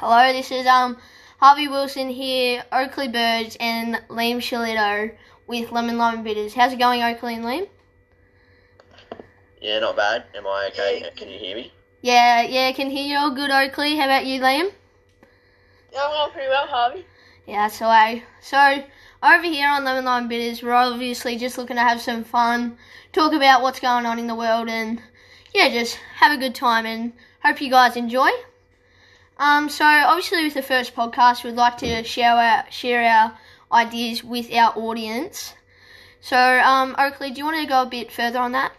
Hello, this is um Harvey Wilson here, Oakley Birds, and Liam Shillito with Lemon Lime Bitters. How's it going, Oakley and Liam? Yeah, not bad. Am I okay? Can you hear me? Yeah, yeah, can hear you all good, Oakley. How about you, Liam? Yeah, I'm going pretty well, Harvey. Yeah, so I so over here on Lemon Lime Bitters, we're obviously just looking to have some fun, talk about what's going on in the world, and yeah, just have a good time. And hope you guys enjoy. Um, so obviously with the first podcast, we'd like to share our share our ideas with our audience. So um, Oakley, do you want to go a bit further on that?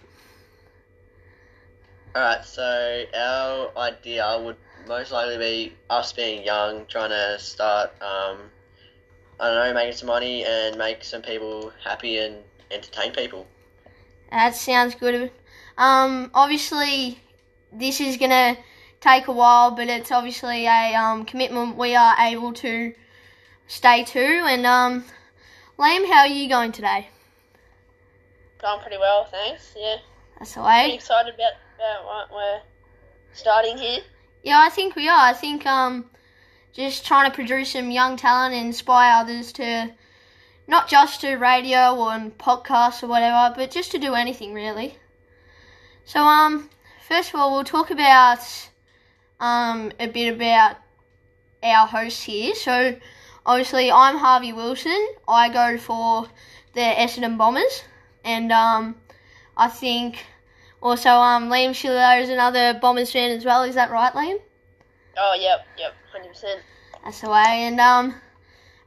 Alright, so our idea would most likely be us being young, trying to start, um, I don't know, making some money and make some people happy and entertain people. That sounds good. Um, obviously, this is gonna take a while, but it's obviously a um, commitment we are able to stay to. And um, Liam, how are you going today? Going pretty well, thanks. Yeah, That's the pretty way. excited about, about what we're starting here. Yeah, I think we are. I think um, just trying to produce some young talent and inspire others to not just do radio or podcasts or whatever, but just to do anything really. So um, first of all, we'll talk about um a bit about our hosts here. So obviously, I'm Harvey Wilson. I go for the Essendon Bombers, and um, I think also um Liam Schiller is another Bombers fan as well. Is that right, Liam? Oh, yep, yep, 100%. That's the way. And um,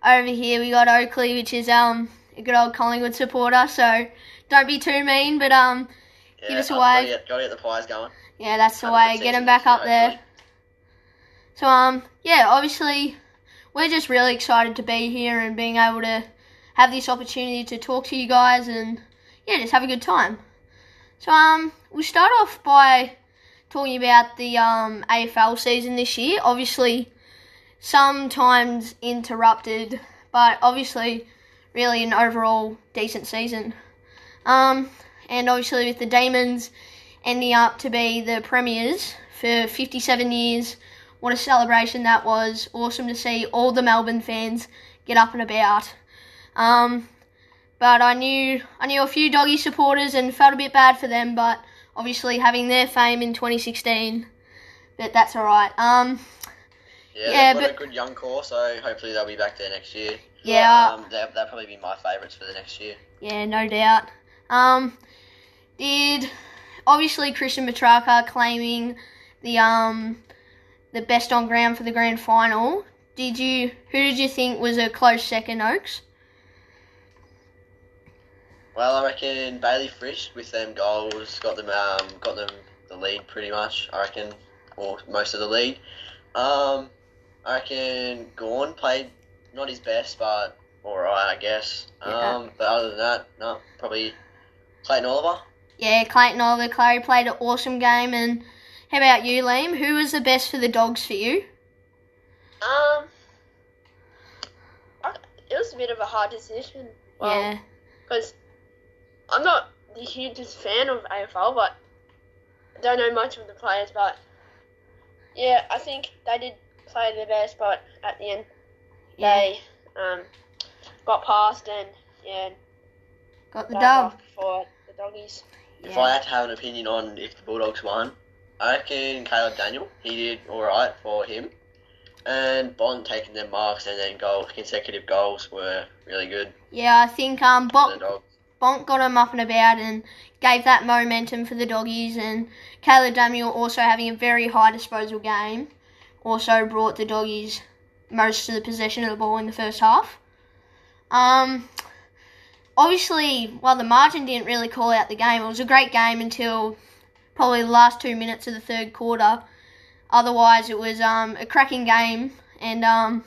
over here we got Oakley, which is um a good old Collingwood supporter. So don't be too mean, but um Yeah, Give us a wave. get- Gotta get the pies going. yeah, that's the way. 100% Get him back up there. So um yeah, obviously we're just really excited to be here and being able to have this opportunity to talk to you guys and yeah, just have a good time. So um we'll start off by talking about the um AFL season this year. Obviously sometimes interrupted, but obviously really an overall decent season. Um and obviously with the Demons ending up to be the premiers for 57 years. What a celebration that was! Awesome to see all the Melbourne fans get up and about. Um, but I knew I knew a few doggy supporters and felt a bit bad for them. But obviously having their fame in 2016, but that's all right. Um, Yeah, Yeah, they've got but- a good young core, so hopefully they'll be back there next year. yeah, Um, they'll, they'll probably be my favourites for the next year. yeah, no doubt. Um, did obviously Christian Petracca claiming the um the best on ground for the grand final. Did you who did you think was a close second, Oaks? Well, I reckon Bayley Fritsch with them goals got them um, got them the lead pretty much. I reckon, or most of the lead. Um, I reckon Gawn played not his best, but all right, I guess. Yeah. Um, but other than that, no, probably Clayton Oliver. Yeah, Clayton Oliver Clary played an awesome game. And how about you, Liam? Who was the best for the dogs for you? Um, I, it was a bit of a hard decision. Well, yeah, because I'm not the hugest fan of AFL, but I don't know much of the players. But yeah, I think they did play their best, but at the end yeah, they um got past and yeah, got the they dub. for the doggies. If Yeah. I had to have an opinion on if the Bulldogs won, I reckon Caleb Daniel. He did all right for him, and Bont taking their marks and then goal consecutive goals were really good Yeah, I think um Bont, Bont got him up and about and gave that momentum for the doggies. And Caleb Daniel also having a very high disposal game, also brought the doggies most of the possession of the ball in the first half. Um, obviously, while the margin didn't really call out the game, it was a great game until probably the last two minutes of the third quarter. Otherwise, it was um, a cracking game, and um,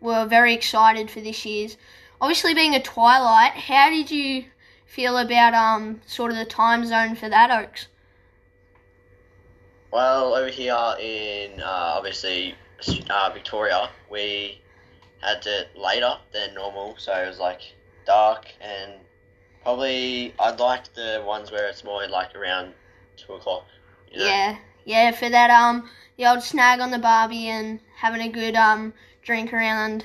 we're very excited for this year's. Obviously, being a twilight, how did you feel about um sort of the time zone for that, Oaks? Well, over here in uh, obviously uh, Victoria, we had it later than normal, so it was like dark and probably I'd like the ones where it's more like around two o'clock. Know? Yeah, Yeah, for that um the old snag on the barbie and having a good um drink around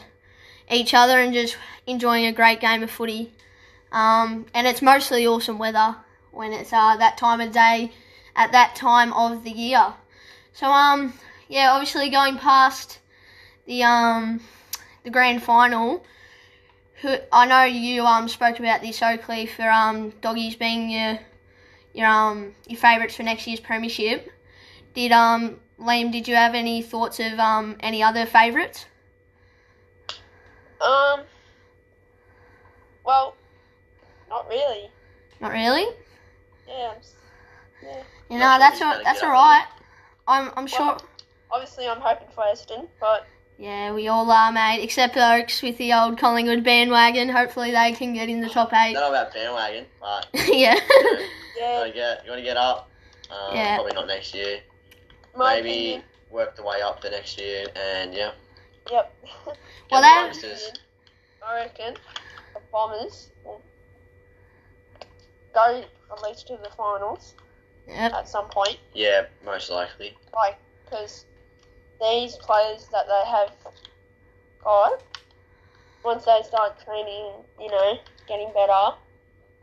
each other and just enjoying a great game of footy. Um, and it's mostly awesome weather when it's uh, that time of day at that time of the year. So um yeah, obviously going past the um the grand final. Who I know you um spoke about this Oakley for um doggies being your your um your favourites for next year's premiership. Did um Liam, did you have any thoughts of um any other favourites? Um. Well, not really. Not really. Yeah. Yeah. You know sure that's who's all, that's get all up right. I'm I'm sure. Obviously, I'm hoping for Aston, but Yeah, we all are, mate. Except Oaks with the old Collingwood bandwagon. Hopefully they can get in the top eight. don't about bandwagon, but yeah. You yeah, want to get you want to get up. Um, Yeah. Probably not next year. my Maybe opinion. work the way up the next year, and yeah. Yep. Well, that- I reckon the Bombers will go at least to the finals yep. at some point. Yeah, most likely. Like, because these players that they have got, once they start training, you know, getting better,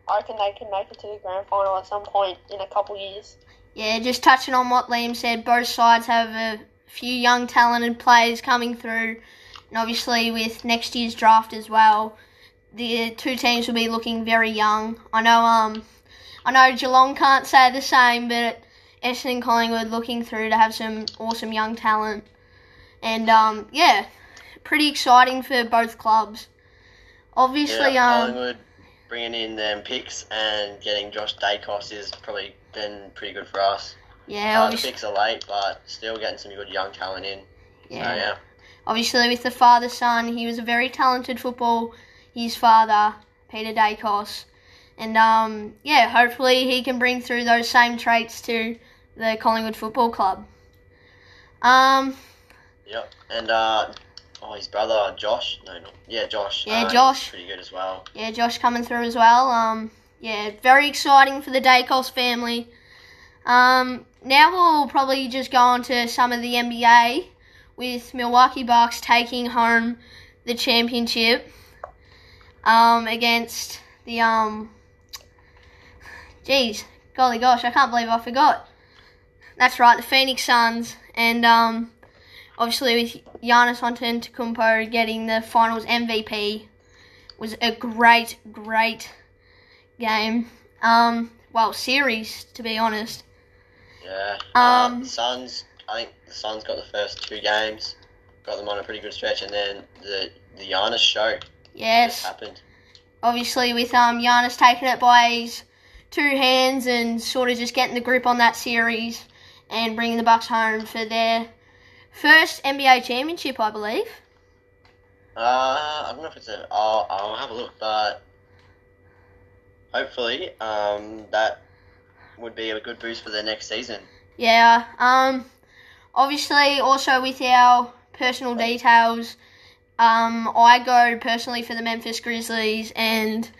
I reckon they can make it to the grand final at some point in a couple years. Yeah, just touching on what Liam said, both sides have a few young, talented players coming through, and obviously with next year's draft as well, the two teams will be looking very young. I know, um, I know Geelong can't say the same, but Essendon and Collingwood looking through to have some awesome young talent, and um, yeah, pretty exciting for both clubs. Obviously, yeah, um, Collingwood bringing in them picks and getting Josh Daicos is probably been pretty good for us. yeah, Uh, the picks are late, but still getting some good young talent in. yeah. So, yeah. Obviously, with the father son, he was a very talented football. His father, Peter Daicos, and um, yeah, hopefully he can bring through those same traits to the Collingwood Football Club. Um, Yep. And uh, oh, his brother Josh. No, no. Yeah, Josh. Yeah, he's Josh. Pretty good as well. yeah, Josh coming through as well. Um, yeah, very exciting for the Daicos family. Um, now we'll probably just go on to some of the NBA with Milwaukee Bucks taking home the championship um, against the um. Geez, golly gosh, I can't believe I forgot. That's right, the Phoenix Suns, and um, obviously with Giannis Antetokounmpo getting the Finals MVP was a great, great game. Um, well, series to be honest. Yeah. Um, uh, the Suns. I think the Suns got the first two games, got them on a pretty good stretch, and then the the Giannis show Yes, happened. obviously with um Giannis taking it by his two hands and sort of just getting the grip on that series and bringing the Bucks home for their first NBA championship, I believe. Uh, I don't know if it's a. I'll, I'll have a look, but hopefully, um, that would be a good boost for the next season. Yeah. Um. Obviously, also with our personal details, um, I go personally for the Memphis Grizzlies, and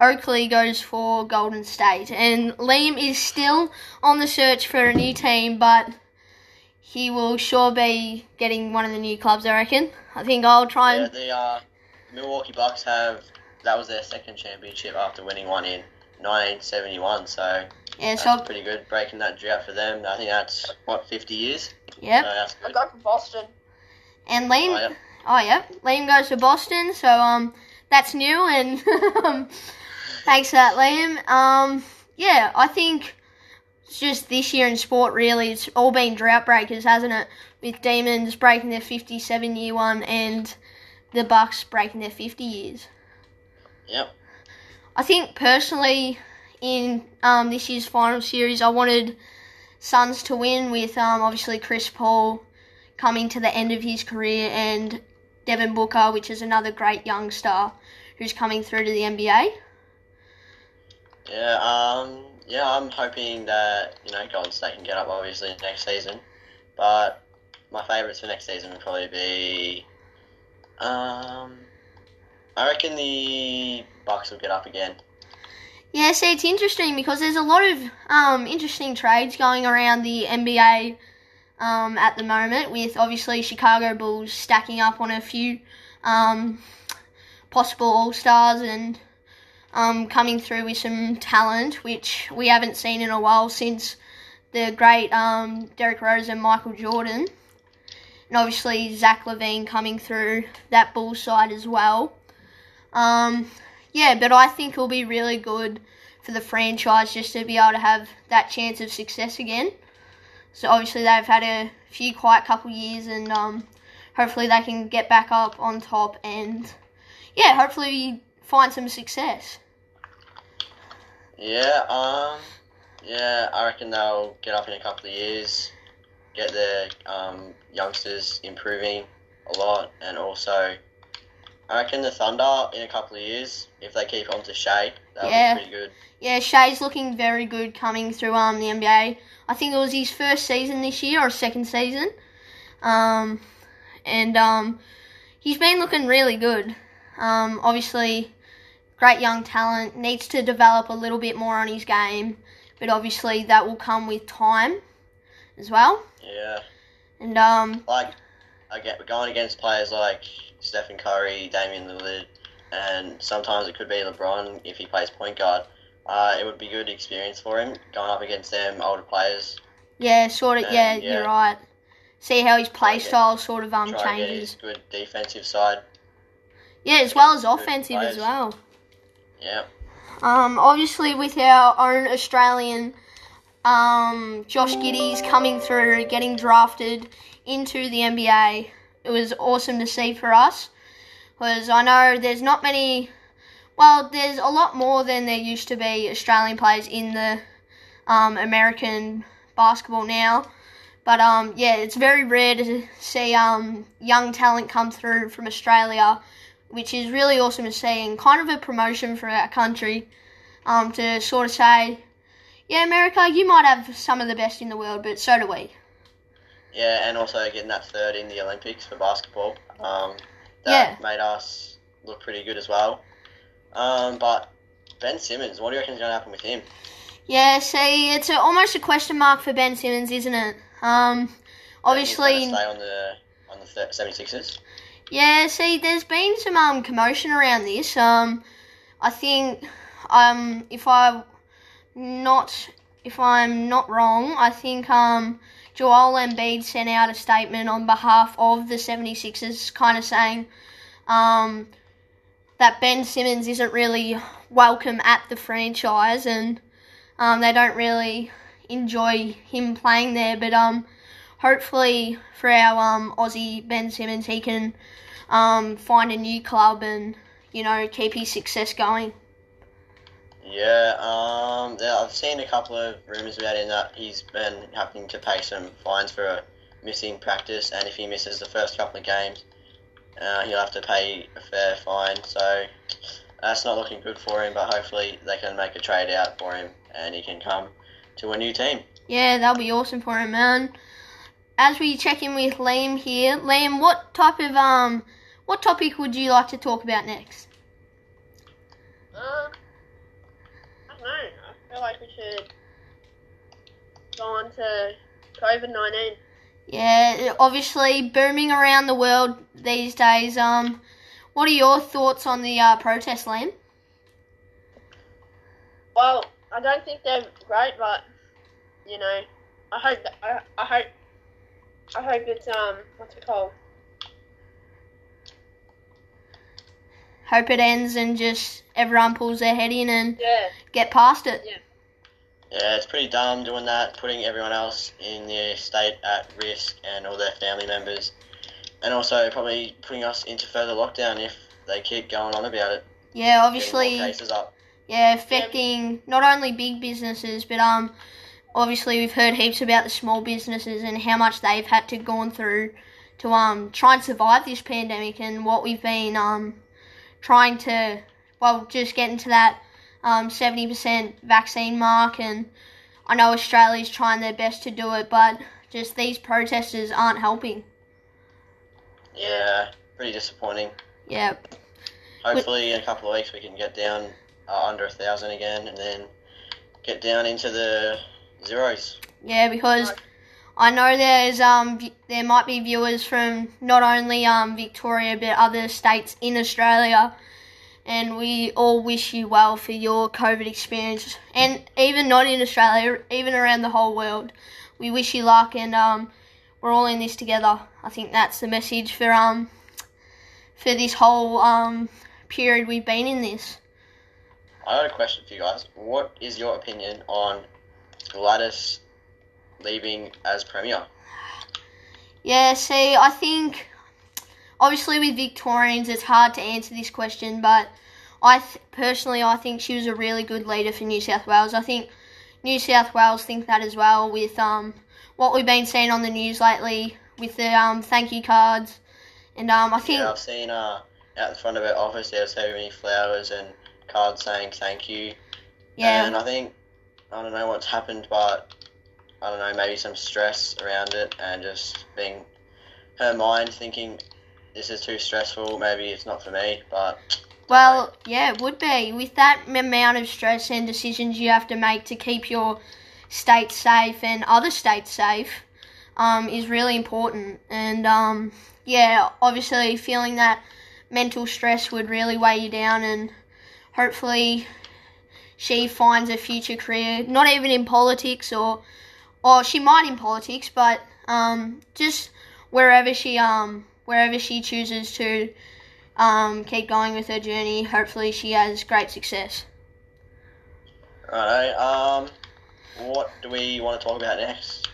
Oakley goes for Golden State. And Liam is still on the search for a new team, but he will sure be getting one of the new clubs. I reckon. I think I'll try Yeah, and the uh, Milwaukee Bucks have that was their second championship after winning one in 1971. So yeah. that's So pretty good, breaking that drought for them. I think that's what 50 years. Yeah. So that's I good. go for Boston. And Liam. Oh, yeah. Oh yeah, Liam goes to Boston, so um, that's new, and um, thanks for that, Liam. Um, yeah, I think it's just this year in sport really, it's all been drought breakers, hasn't it? With Demons breaking their 57 year one and the Bucks breaking their 50 years. Yep. I think personally, in um, this year's final series, I wanted Suns to win with um, obviously Chris Paul coming to the end of his career and Devin Booker, which is another great young star who's coming through to the NBA. Yeah. Um. Yeah. I'm hoping that you know Golden State can get up obviously next season, but my favourites for next season would probably be. Um. I reckon the Bucks will get up again. Yeah, see, it's interesting because there's a lot of um, interesting trades going around the NBA um, at the moment, with obviously Chicago Bulls stacking up on a few um, possible All Stars and um, coming through with some talent, which we haven't seen in a while since the great um, Derrick Rose and Michael Jordan. And obviously Zach LaVine coming through that Bulls side as well. Um, yeah, but I think it'll be really good for the franchise just to be able to have that chance of success again. So obviously they've had a few quiet couple years, and um, hopefully they can get back up on top and yeah, hopefully find some success. Yeah, um, yeah, I reckon they'll get up in a couple of years, get their um, youngsters improving a lot, and also I reckon the Thunder in a couple of years, if they keep on to Shai, that'll Yeah. be pretty good. Yeah, Shai's looking very good coming through um the NBA. I think it was his first season this year or second season. Um and um he's been looking really good. Um obviously great young talent, needs to develop a little bit more on his game, but obviously that will come with time as well. Yeah, And um like I get we're going against players like Stephen Curry, Damian Lillard, and sometimes it could be LeBron if he plays point guard. Uh, it would be good experience for him going up against them older players. yeah, sort of Um, yeah, yeah. you're right. See how his play Try to get- style sort of um Try and get his changes. good defensive side. Yeah, as well as offensive as well. Yeah, Um, obviously, with our own Australian um, Josh Giddey's coming through, getting drafted into the NBA, it was awesome to see for us. Because I know there's not many, well, there's a lot more than there used to be Australian players in the um, American basketball now. But um, yeah, it's very rare to see um, young talent come through from Australia, which is really awesome to see and kind of a promotion for our country um, to sort of say, yeah, America, you might have some of the best in the world, but so do we. yeah, and also getting that third in the Olympics for basketball. Um, that Yeah. made us look pretty good as well. Um, but Ben Simmons, what do you reckon is going to happen with him? Yeah, see, it's a, almost a question mark for Ben Simmons, isn't it? Um, obviously, stay on the on the th- 76ers. Yeah, see, there's been some um commotion around this. Um, I think um if I not if I'm not wrong, I think um Joel Embiid sent out a statement on behalf of the 76ers, kind of saying um that Ben Simmons isn't really welcome at the franchise and um they don't really enjoy him playing there, but um hopefully for our um Aussie Ben Simmons he can um, find a new club and you know keep his success going. Yeah, um, yeah, I've seen a couple of rumors about him that he's been having to pay some fines for a missing practice, and if he misses the first couple of games, uh, he'll have to pay a fair fine. So that's not looking good for him. But hopefully they can make a trade out for him, and he can come to a new team. Yeah, that'll be awesome for him, man. As we check in with Liam here, Liam, what type of um, what topic would you like to talk about next? Uh, I don't know. I feel like we should go on to COVID 19. Yeah, obviously booming around the world these days. Um, what are your thoughts on the uh, protest, Liam? Well, I don't think they're great, but you know, I hope that I, I hope I hope it's um what's it called? Hope it ends and just everyone pulls their head in and Yeah, get past it. Yeah, it's pretty dumb doing that, putting everyone else in the state at risk and all their family members, and also probably putting us into further lockdown if they keep going on about it. Yeah, obviously. more cases up. Yeah, affecting not only big businesses, but um, obviously we've heard heaps about the small businesses and how much they've had to gone through to um try and survive this pandemic and what we've been um trying to well just getting to that um seventy percent vaccine mark and I know Australia's trying their best to do it, but just these protesters aren't helping. Yeah, pretty disappointing. Yeah, Hopefully, in a couple of weeks, we can get down uh, under a thousand again, and then get down into the zeros. Yeah, because I know there's um there might be viewers from not only um Victoria but other states in Australia, and we all wish you well for your COVID experience, and even not in Australia, even around the whole world. We wish you luck, and um we're all in this together. I think that's the message for um for this whole um period we've been in this. I got a question for you guys. What is your opinion on Gladys leaving as premier? Yeah, see, I think obviously with Victorians it's hard to answer this question, but I th- personally I think she was a really good leader for New South Wales. I think New South Wales think that as well with um what we've been seeing on the news lately with the um thank you cards, and um I think Yeah, I've seen uh, out the front of her office there were so many flowers and cards saying thank you. yeah And I think I don't know what's happened, but I don't know maybe some stress around it and just being her mind thinking this is too stressful. Maybe it's not for me, but Well, yeah, it would be. With that amount of stress and decisions you have to make to keep your state safe and other states safe um, is really important. And um, yeah, obviously, feeling that mental stress would really weigh you down, and hopefully, she finds a future career, not even in politics or, or she might in politics, but um, just wherever she um wherever she chooses to um, keep going with her journey. Hopefully, she has great success. Righto. Um, what do we want to talk about next?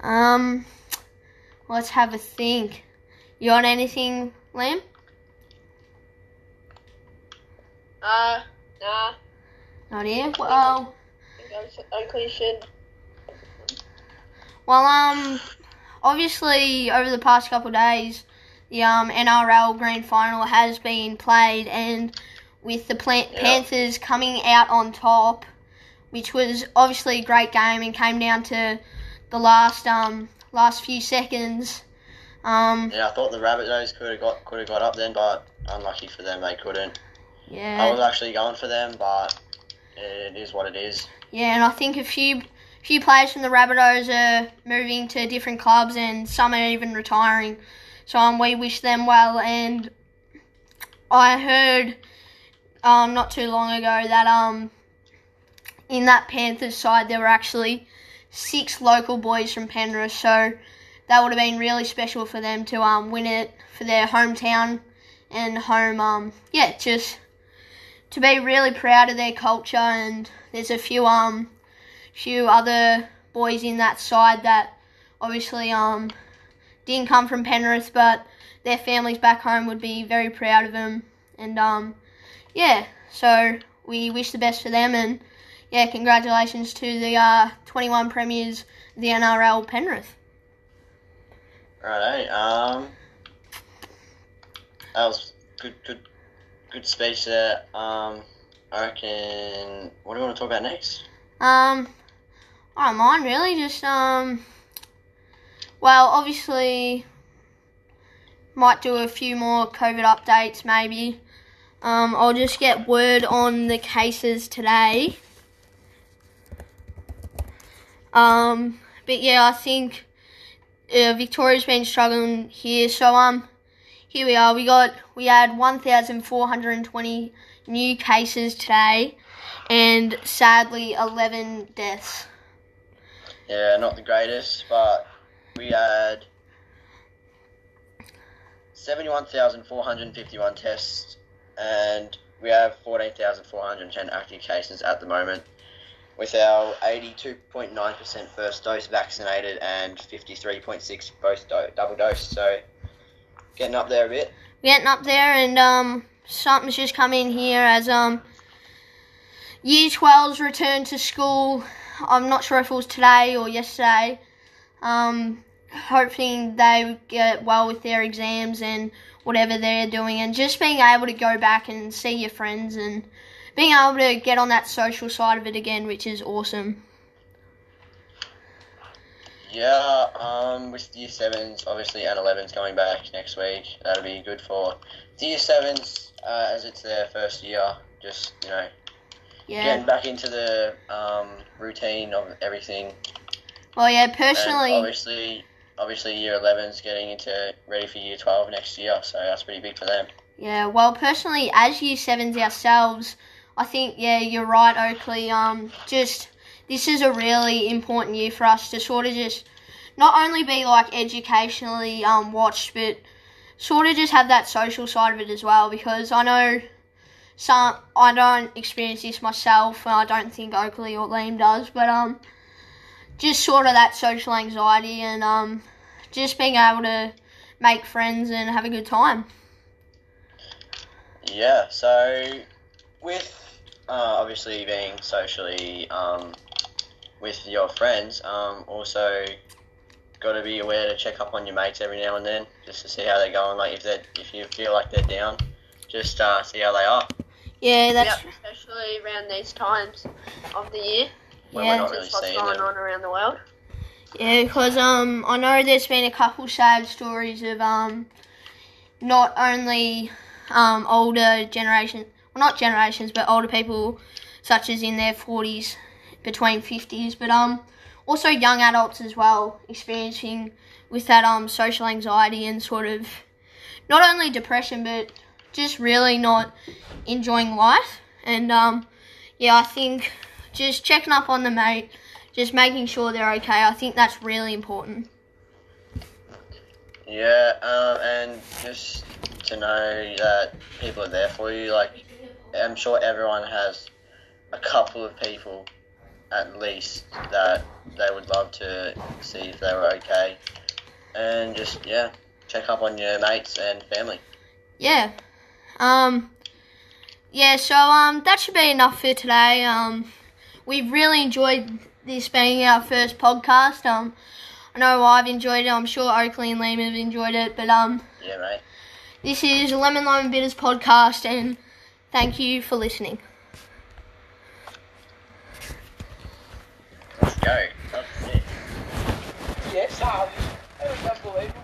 Um, let's have a think. You on anything, Liam? Uh, nah. Not here. Well, I should. well, um, obviously over the past couple of days, the um NRL Grand Final has been played, and with the Plant Yeah. Panthers coming out on top, which was obviously a great game and came down to the last um last few seconds. Um, Yeah, I thought the Rabbitohs could have got could have got up then, but unlucky for them, they couldn't. yeah. I was actually going for them, but it is what it is. Yeah, and I think a few few players from the Rabbitohs are moving to different clubs, and some are even retiring. So um, we wish them well. And I heard um, not too long ago that um, in that Panthers side there were actually six local boys from Penrith. So that would have been really special for them to um, win it for their hometown and home. Um, yeah, just to be really proud of their culture and there's a few um few other boys in that side that obviously um didn't come from Penrith but their families back home would be very proud of them and um yeah so we wish the best for them and yeah congratulations to the uh 21 premiers the NRL Penrith Righto. Um, that was good, good, good speech there. Um, I reckon. What do you want to talk about next? Um, I don't mind really. Just um, well, obviously, might do a few more COVID updates maybe. Um, I'll just get word on the cases today. Um, but yeah, I think uh, Victoria's been struggling here. So um, here we are. We got we had 1,420 new cases today and sadly 11 deaths. Yeah, not the greatest, but we had seventy-one thousand four hundred fifty-one tests, and we have fourteen thousand four hundred ten active cases at the moment. With our 82.9% first dose vaccinated and 53.6 both do- double dose, so getting up there a bit. Getting up there and um something's just come in here as um year 12s returned to school. I'm not sure if it was today or yesterday. Um hoping they get well with their exams and whatever they're doing and just being able to go back and see your friends and being able to get on that social side of it again, which is awesome. Yeah, um, with year sevens, obviously, and 11s going back next week. That'll be good for the year sevens, uh, as it's their first year. Just you know, Yeah. getting back into the um, routine of everything. Well, yeah. And Personally, obviously, obviously, year 11's getting into ready for year 12 next year, so that's pretty big for them. Yeah, well, personally, as year sevens ourselves, I think yeah, you're right, Oakley. Um, just this is a really important year for us to sort of just not only be like educationally um watched, but sort of just have that social side of it as well. Because I know some I don't experience this myself, and I don't think Oakley or Liam does, but um, just sort of that social anxiety and um, just being able to make friends and have a good time. Yeah, so with uh, obviously being socially um, with your friends, um, also got to be aware to check up on your mates every now and then, just to see how they're going. Like if they if you feel like they're down, just uh, see how they are. Yeah, that's Yep, especially around these times of the year. When Yeah. we're not really what's going them. on around the world. Yeah, because um, I know there's been a couple sad stories of um, not only um older generation, well not generations, but older people, such as in their forties, between fifties, but um, also young adults as well, experiencing with that um social anxiety and sort of not only depression, but just really not enjoying life. And um, yeah, I think just checking up on the mate just making sure they're okay. I think that's really important. Yeah, um, and just to know that people are there for you. Like I'm sure everyone has a couple of people at least that they would love to see if they were okay, and just yeah, check up on your mates and family. Yeah. Um yeah, so um that should be enough for today. Um we've really enjoyed this being our first podcast. Um I know I've enjoyed it, I'm sure Oakley and Liam have enjoyed it, but um Yeah, mate. this is Lemon Lime Bitters podcast and thank you for listening. Go. That's it. Yes, Harvey. That was unbelievable,